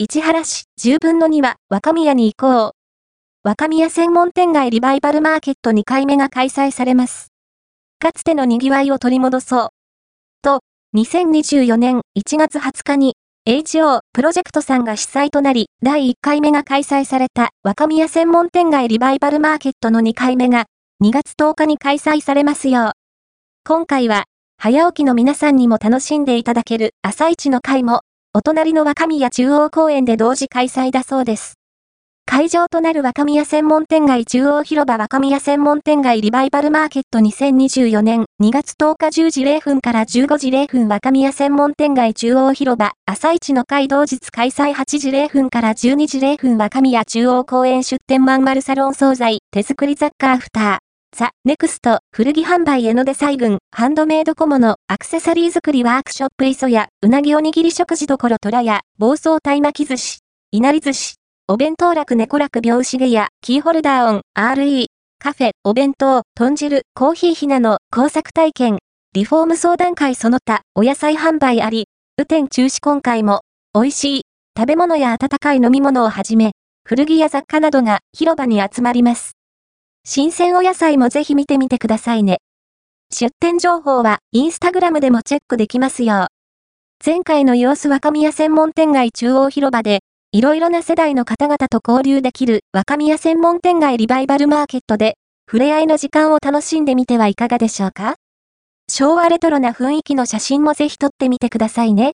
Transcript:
市原市10分の2は若宮に行こう。若宮専門店街リバイバルマーケット2回目が開催されます。かつての賑わいを取り戻そう。と、2024年1月20日に HO プロジェクトさんが主催となり、第1回目が開催された若宮専門店街リバイバルマーケットの2回目が2月10日に開催されますよう。今回は、早起きの皆さんにも楽しんでいただける朝市の会もお隣の若宮中央公園で同時開催だそうです。会場となる若宮専門店街中央広場若宮専門店街リバイバルマーケット2024年2月10日10時0分から15時0分若宮専門店街中央広場朝市の会同日開催8時0分から12時0分若宮中央公園出店マンマルサロン惣菜手作り雑貨アフター。ザ・ネクスト、古着販売江ノ電細群、ハンドメイド小物、アクセサリー作りワークショップ磯や、うなぎおにぎり食事処虎や、暴走体巻き寿司、いなり寿司、お弁当楽猫楽拍子毛や、キーホルダーオン、RE、カフェ、お弁当、豚汁、コーヒーひなの工作体験、リフォーム相談会その他、お野菜販売あり、雨天中止今回も、美味しい、食べ物や温かい飲み物をはじめ、古着や雑貨などが広場に集まります。新鮮お野菜もぜひ見てみてくださいね。出店情報はインスタグラムでもチェックできますよ。前回の様子若宮専門店街中央広場で、いろいろな世代の方々と交流できる若宮専門店街リバイバルマーケットで、触れ合いの時間を楽しんでみてはいかがでしょうか？昭和レトロな雰囲気の写真もぜひ撮ってみてくださいね。